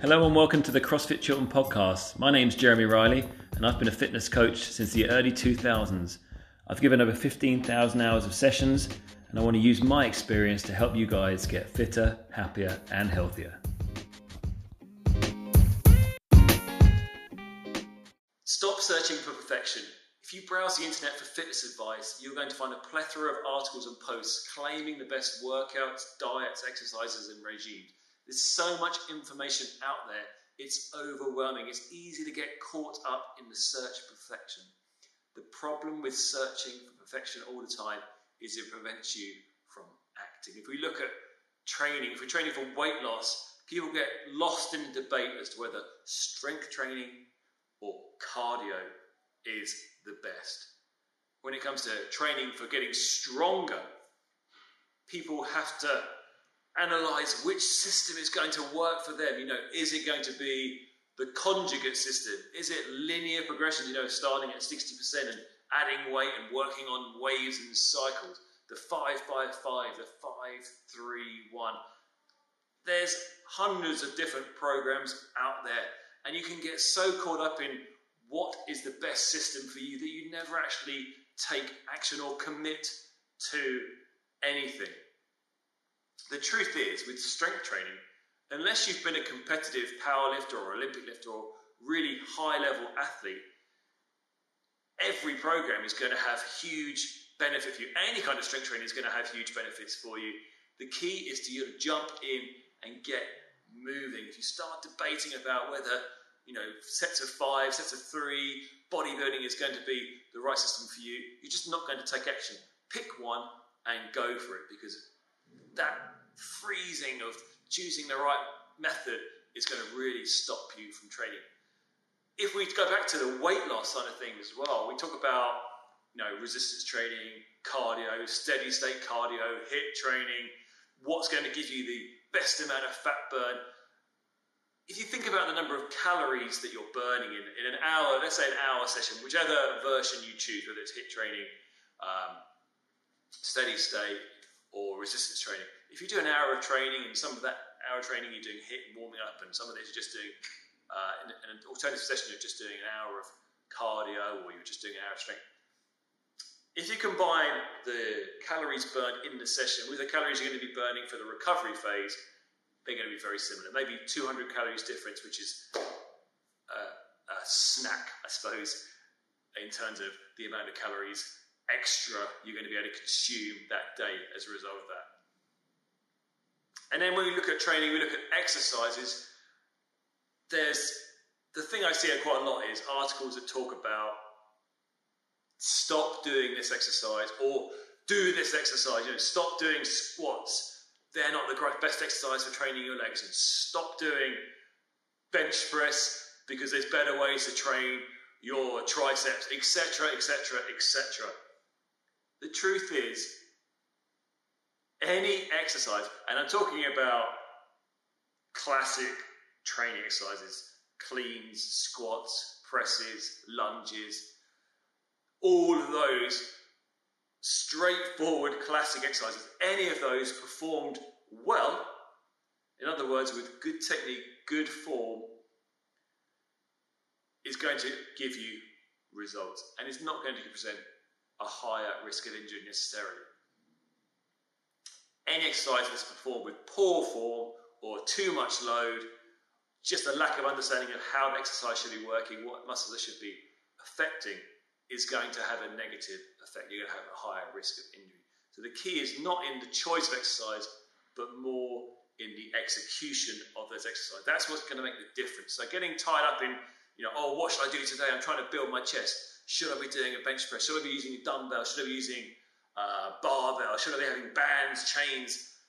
Hello and welcome to the CrossFit Chiltern podcast. My name's Jeremy Riley and I've been a fitness coach since the early 2000s. I've given over 15,000 hours of sessions and I want to use my experience to help you guys get fitter, happier, and healthier. Stop searching for perfection. If you browse the internet for fitness advice, you're going to find a plethora of articles and posts claiming the best workouts, diets, exercises, and regimes. There's so much information out there, it's overwhelming. It's easy to get caught up in the search for perfection. The problem with searching for perfection all the time is it prevents you from acting. If we look at training, if we're training for weight loss, people get lost in the debate as to whether strength training or cardio is the best. When it comes to training for getting stronger, people have to analyze which system is going to work for them. You know, is it going to be the conjugate system? Is it linear progression, you know, starting at 60% and adding weight and working on waves and cycles? The 5 by 5, the 5 3 1. There's hundreds of different programs out there, and you can get so caught up in what is the best system for you that you never actually take action or commit to anything. The truth is, with strength training, unless you've been a competitive powerlifter or Olympic lifter or really high level athlete, every program is going to have huge benefit for you. Any kind of strength training is going to have huge benefits for you. The key is to jump in and get moving. If you start debating about whether you know sets of five, sets of three, bodybuilding is going to be the right system for you, you're just not going to take action. Pick one and go for it because that freezing of choosing the right method is going to really stop you from training. If we go back to the weight loss side of things as well, we talk about you know resistance training, cardio, steady state cardio, HIIT training, what's going to give you the best amount of fat burn. If you think about the number of calories that you're burning in, in an hour, let's say an hour session, whichever version you choose, whether it's HIIT training, um, steady state, or resistance training. If you do an hour of training and some of that hour of training you're doing HIIT and warming up, and some of it you're just doing uh, in, an alternative session, you're just doing an hour of cardio or you're just doing an hour of strength. If you combine the calories burned in the session with the calories you're going to be burning for the recovery phase, they're going to be very similar. Maybe 200 calories difference, which is a, a snack, I suppose, in terms of the amount of calories extra you're going to be able to consume that day as a result of that. And then when we look at training, we look at exercises. There's the thing I see quite a lot is articles that talk about stop doing this exercise or do this exercise. You know, stop doing squats. They're not the best exercise for training your legs. And stop doing bench press because there's better ways to train your triceps, etc., etc., etc. The truth is, any exercise, and I'm talking about classic training exercises, cleans, squats, presses, lunges, all of those straightforward classic exercises, any of those performed well, in other words, with good technique, good form, is going to give you results and it's not going to present a higher risk of injury necessarily. Any exercise that's performed with poor form or too much load, just a lack of understanding of how the exercise should be working, what muscles it should be affecting, is going to have a negative effect. You're going to have a higher risk of injury. So the key is not in the choice of exercise, but more in the execution of those exercises. That's what's going to make the difference. So getting tied up in, you know, oh, what should I do today? I'm trying to build my chest. Should I be doing a bench press? Should I be using a dumbbell? Should I be using a barbell? Should I be having bands, chains?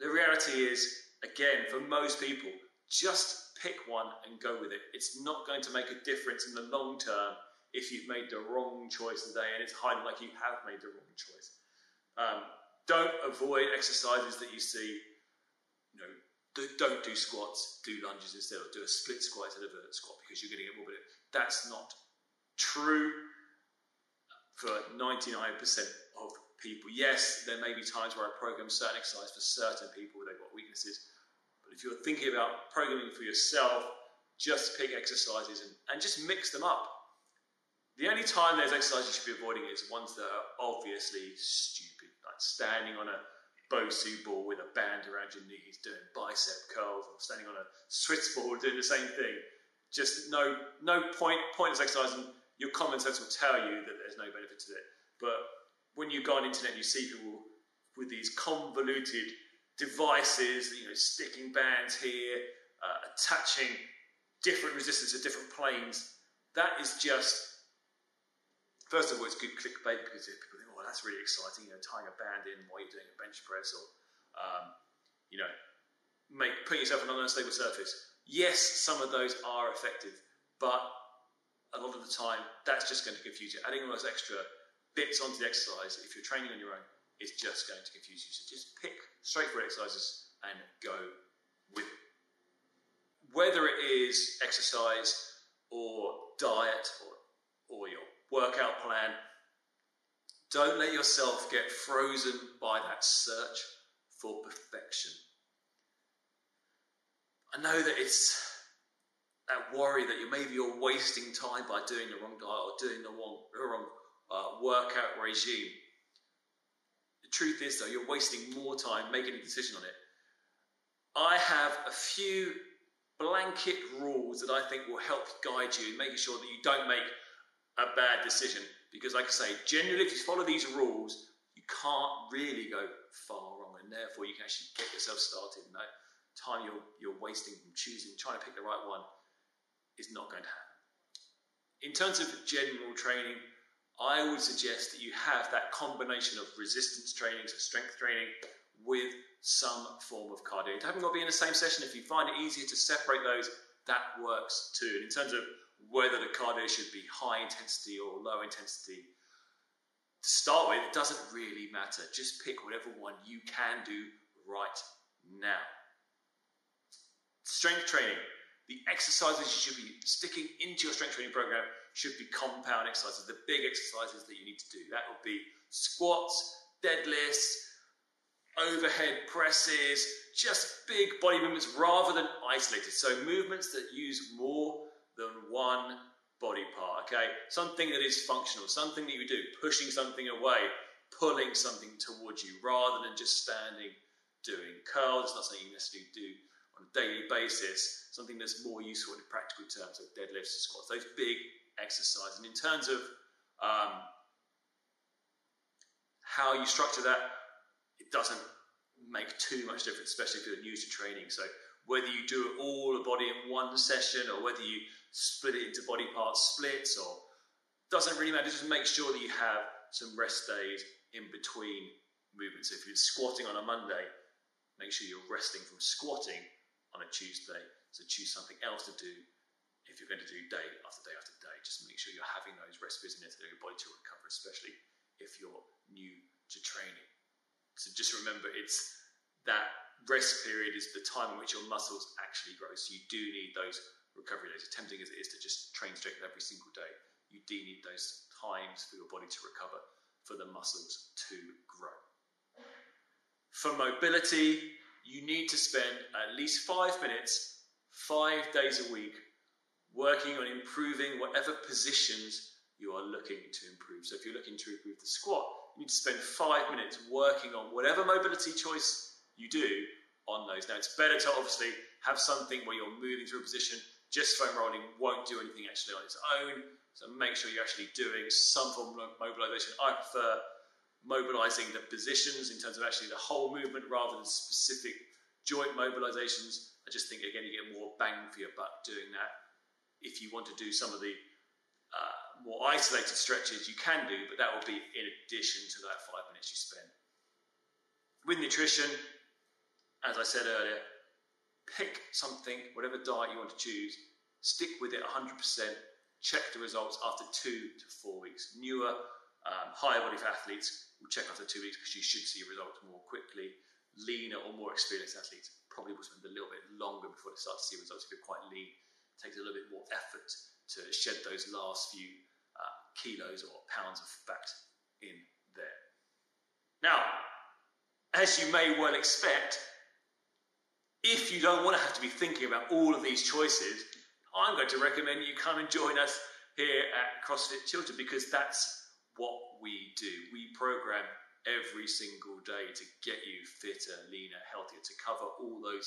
The reality is, again, for most people, just pick one and go with it. It's not going to make a difference in the long term if you've made the wrong choice today and it's hiding like you have made the wrong choice. Um, don't avoid exercises that you see. You know, do, not do squats, do lunges instead, or do a split squat instead of a squat because you're going to get more. That's not true for 99% of people. Yes, there may be times where I program certain exercise for certain people, they've got weaknesses. But If you're thinking about programming for yourself, just pick exercises and, and just mix them up. The only time there's exercises you should be avoiding is ones that are obviously stupid, like standing on a Bosu ball with a band around your knees doing bicep curls or standing on a Swiss ball doing the same thing. Just no no point pointless exercise and your common sense will tell you that there's no benefit to it. But when you go on internet you see people with these convoluted devices, you know, sticking bands here, uh, attaching different resistance to different planes, that is just First of all, it's good clickbait because people think, oh, that's really exciting, you know, tying a band in while you're doing a bench press or, um, you know, make putting yourself on an unstable surface. Yes, some of those are effective, but a lot of the time, that's just going to confuse you. Adding all those extra bits onto the exercise, if you're training on your own, is just going to confuse you. So just pick straightforward exercises and go with it. Whether it is exercise or diet or, or your workout plan. Don't let yourself get frozen by that search for perfection. I know that it's that worry that you maybe you're wasting time by doing the wrong diet or doing the wrong, the wrong uh, workout regime. The truth is, though, you're wasting more time making a decision on it. I have a few blanket rules that I think will help guide you in making sure that you don't make a bad decision. Because, like I say, generally, if you follow these rules, you can't really go far wrong, and therefore you can actually get yourself started. That time you're, you're wasting from choosing, trying to pick the right one, is not going to happen. In terms of general training, I would suggest that you have that combination of resistance training, so strength training, with some form of cardio. It haven't got to be in the same session. If you find it easier to separate those, that works too. And in terms of whether the cardio should be high intensity or low intensity. To start with, it doesn't really matter. Just pick whatever one you can do right now. Strength training. The exercises you should be sticking into your strength training program should be compound exercises, the big exercises that you need to do. That would be squats, deadlifts, overhead presses, just big body movements rather than isolated. So movements that use more than one body part, okay? Something that is functional, something that you do, pushing something away, pulling something towards you, rather than just standing doing curls. It's not something you necessarily do on a daily basis, something that's more useful in practical terms of deadlifts, and squats, those big exercises. And in terms of um, how you structure that, it doesn't make too much difference, especially if you're new to training. So whether you do it all the body in one session or whether you split it into body part splits or doesn't really matter. Just make sure that you have some rest days in between movements. So if you're squatting on a Monday, make sure you're resting from squatting on a Tuesday. So choose something else to do if you're going to do day after day after day. Just make sure you're having those rest periods in there to your body to recover, especially if you're new to training. So just remember, it's that rest period is the time in which your muscles actually grow. So you do need those recovery days, as tempting as it is to just train straight every single day, you do need those times for your body to recover, for the muscles to grow. For mobility, you need to spend at least five minutes, five days a week, working on improving whatever positions you are looking to improve. So if you're looking to improve the squat, you need to spend five minutes working on whatever mobility choice you do on those. Now, it's better to obviously have something where you're moving through a position just foam rolling won't do anything actually on its own. So make sure you're actually doing some form of mobilization. I prefer mobilizing the positions in terms of actually the whole movement rather than specific joint mobilizations. I just think again you get more bang for your buck doing that. If you want to do some of the uh, more isolated stretches, you can do, but that will be in addition to that five minutes you spend. With nutrition, as I said earlier, pick something, whatever diet you want to choose, stick with it 100%, check the results after two to four weeks. Newer, um, higher body fat athletes will check after two weeks because you should see results more quickly. Leaner or more experienced athletes probably will spend a little bit longer before they start to see results. If you're quite lean, it takes a little bit more effort to shed those last few uh, kilos or pounds of fat in there. Now, as you may well expect, if you don't want to have to be thinking about all of these choices, I'm going to recommend you come and join us here at CrossFit Chiltern because that's what we do. We program every single day to get you fitter, leaner, healthier, to cover all those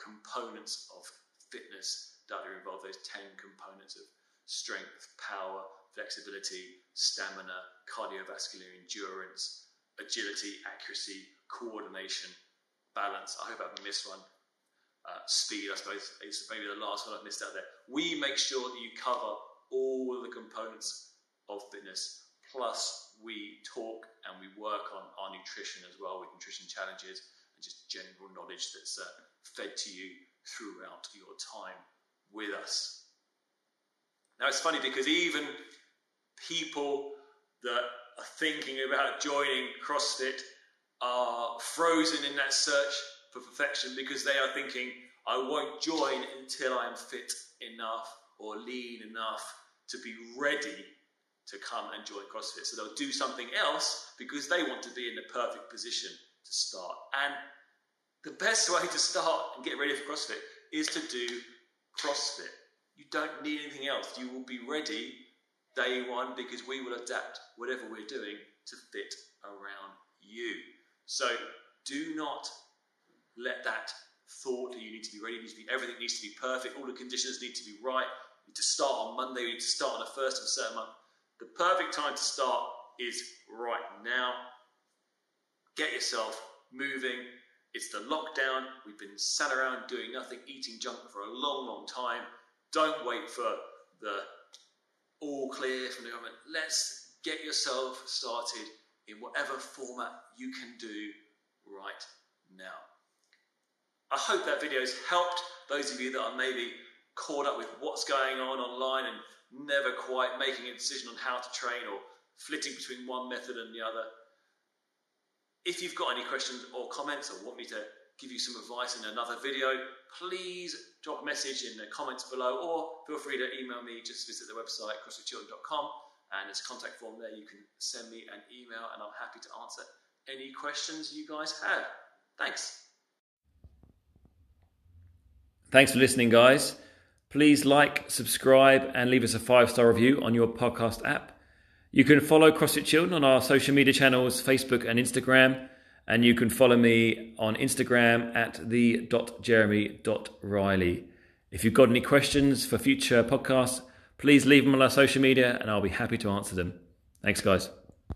components of fitness that are involved, those 10 components of strength, power, flexibility, stamina, cardiovascular endurance, agility, accuracy, coordination, balance. I hope I haven't missed one. Uh, speed, I suppose, is maybe the last one I've missed out there. We make sure that you cover all the components of fitness. Plus, we talk and we work on our nutrition as well with nutrition challenges and just general knowledge that's uh, fed to you throughout your time with us. Now, it's funny because even people that are thinking about joining CrossFit are frozen in that search for perfection because they are thinking, I won't join until I'm fit enough or lean enough to be ready to come and join CrossFit. So they'll do something else because they want to be in the perfect position to start. And the best way to start and get ready for CrossFit is to do CrossFit. You don't need anything else. You will be ready day one because we will adapt whatever we're doing to fit around you. So do not let that thought that you need to be ready, needs to be, everything needs to be perfect, all the conditions need to be right. You need to start on Monday, you need to start on the first of a certain month. The perfect time to start is right now. Get yourself moving. It's the lockdown. We've been sat around doing nothing, eating junk for a long, long time. Don't wait for the all clear from the government. Let's get yourself started in whatever format you can do right now. I hope that video has helped those of you that are maybe caught up with what's going on online and never quite making a decision on how to train or flitting between one method and the other. If you've got any questions or comments or want me to give you some advice in another video, please drop a message in the comments below or feel free to email me. Just visit the website crossfitchiltern.com and there's a contact form there. You can send me an email and I'm happy to answer any questions you guys have. Thanks. Thanks for listening, guys. Please like, subscribe, and leave us a five star review on your podcast app. You can follow CrossFit Chiltern on our social media channels, Facebook and Instagram. And you can follow me on Instagram at the.jeremy.riley. If you've got any questions for future podcasts, please leave them on our social media and I'll be happy to answer them. Thanks, guys.